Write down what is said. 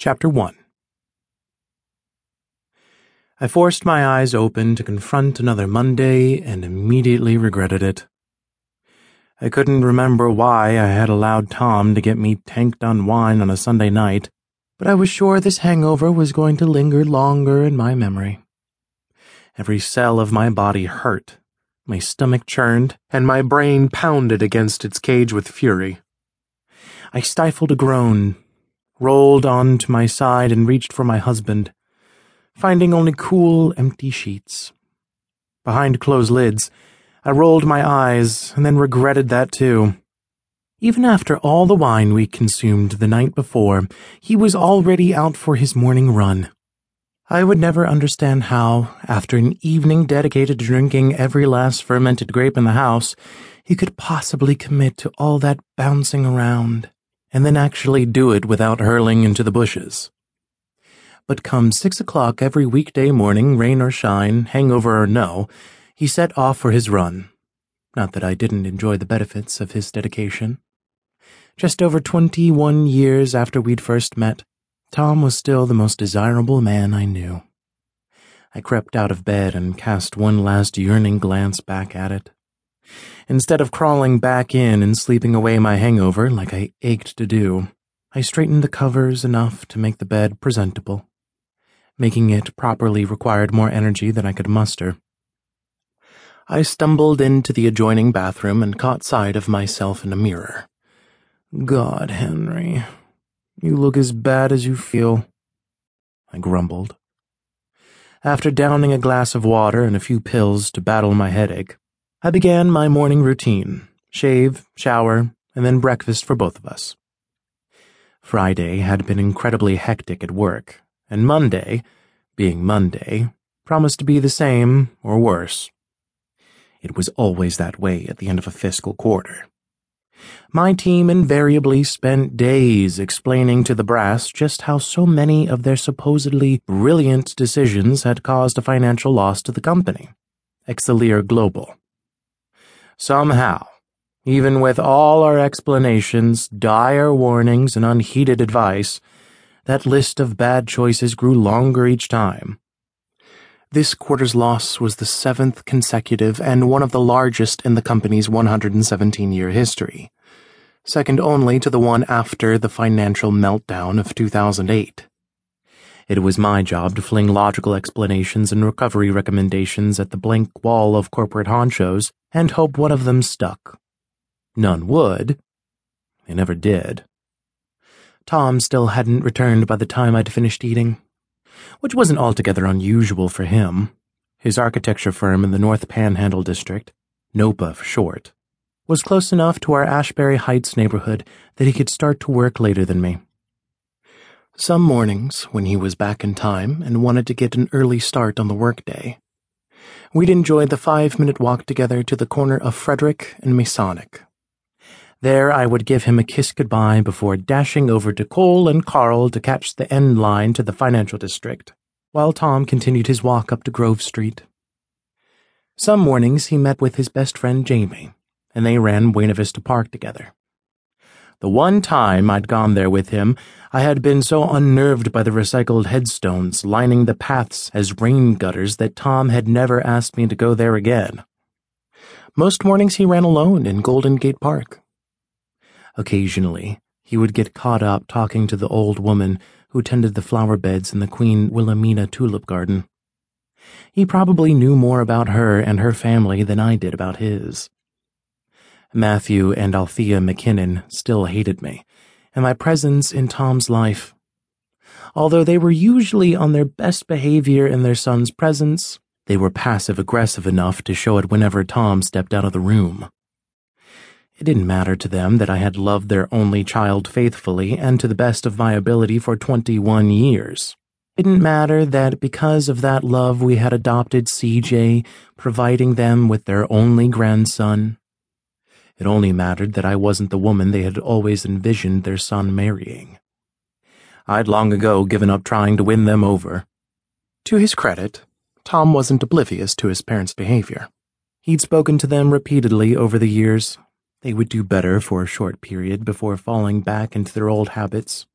Chapter 1 I forced my eyes open to confront another Monday and immediately regretted it. I couldn't remember why I had allowed Tom to get me tanked on wine on a Sunday night, but I was sure this hangover was going to linger longer in my memory. Every cell of my body hurt, my stomach churned, and my brain pounded against its cage with fury. I stifled a groan, rolled on to my side, and reached for my husband, finding only cool, empty sheets. Behind closed lids, I rolled my eyes and then regretted that too. Even after all the wine we consumed the night before, he was already out for his morning run. I would never understand how, after an evening dedicated to drinking every last fermented grape in the house, he could possibly commit to all that bouncing around, and then actually do it without hurling into the bushes. But come six o'clock every weekday morning, rain or shine, hangover or no, he set off for his run. Not that I didn't enjoy the benefits of his dedication. Just over twenty one years after we'd first met, Tom was still the most desirable man I knew. I crept out of bed and cast one last yearning glance back at it. Instead of crawling back in and sleeping away my hangover like I ached to do, I straightened the covers enough to make the bed presentable. Making it properly required more energy than I could muster. I stumbled into the adjoining bathroom and caught sight of myself in a mirror. God, Henry, you look as bad as you feel. I grumbled. After downing a glass of water and a few pills to battle my headache, I began my morning routine shave, shower, and then breakfast for both of us. Friday had been incredibly hectic at work, and Monday, being Monday, promised to be the same or worse. It was always that way at the end of a fiscal quarter. My team invariably spent days explaining to the brass just how so many of their supposedly brilliant decisions had caused a financial loss to the company, Excelir Global. Somehow, even with all our explanations, dire warnings, and unheeded advice, that list of bad choices grew longer each time this quarter's loss was the seventh consecutive and one of the largest in the company's 117 year history, second only to the one after the financial meltdown of 2008. It was my job to fling logical explanations and recovery recommendations at the blank wall of corporate honchos and hope one of them stuck. None would. They never did. Tom still hadn't returned by the time I'd finished eating which wasn't altogether unusual for him. His architecture firm in the North Panhandle district, NOPA for short, was close enough to our Ashbury Heights neighborhood that he could start to work later than me. Some mornings, when he was back in time and wanted to get an early start on the workday, we'd enjoy the five minute walk together to the corner of Frederick and Masonic. There I would give him a kiss goodbye before dashing over to Cole and Carl to catch the N line to the financial district, while Tom continued his walk up to Grove Street. Some mornings he met with his best friend Jamie, and they ran Buena Vista Park together. The one time I'd gone there with him, I had been so unnerved by the recycled headstones lining the paths as rain gutters that Tom had never asked me to go there again. Most mornings he ran alone in Golden Gate Park, Occasionally, he would get caught up talking to the old woman who tended the flower beds in the Queen Wilhelmina tulip garden. He probably knew more about her and her family than I did about his. Matthew and Althea McKinnon still hated me, and my presence in Tom's life. Although they were usually on their best behavior in their son's presence, they were passive aggressive enough to show it whenever Tom stepped out of the room. It didn't matter to them that I had loved their only child faithfully and to the best of my ability for 21 years. It didn't matter that because of that love we had adopted CJ, providing them with their only grandson. It only mattered that I wasn't the woman they had always envisioned their son marrying. I'd long ago given up trying to win them over. To his credit, Tom wasn't oblivious to his parents' behavior. He'd spoken to them repeatedly over the years, they would do better for a short period before falling back into their old habits.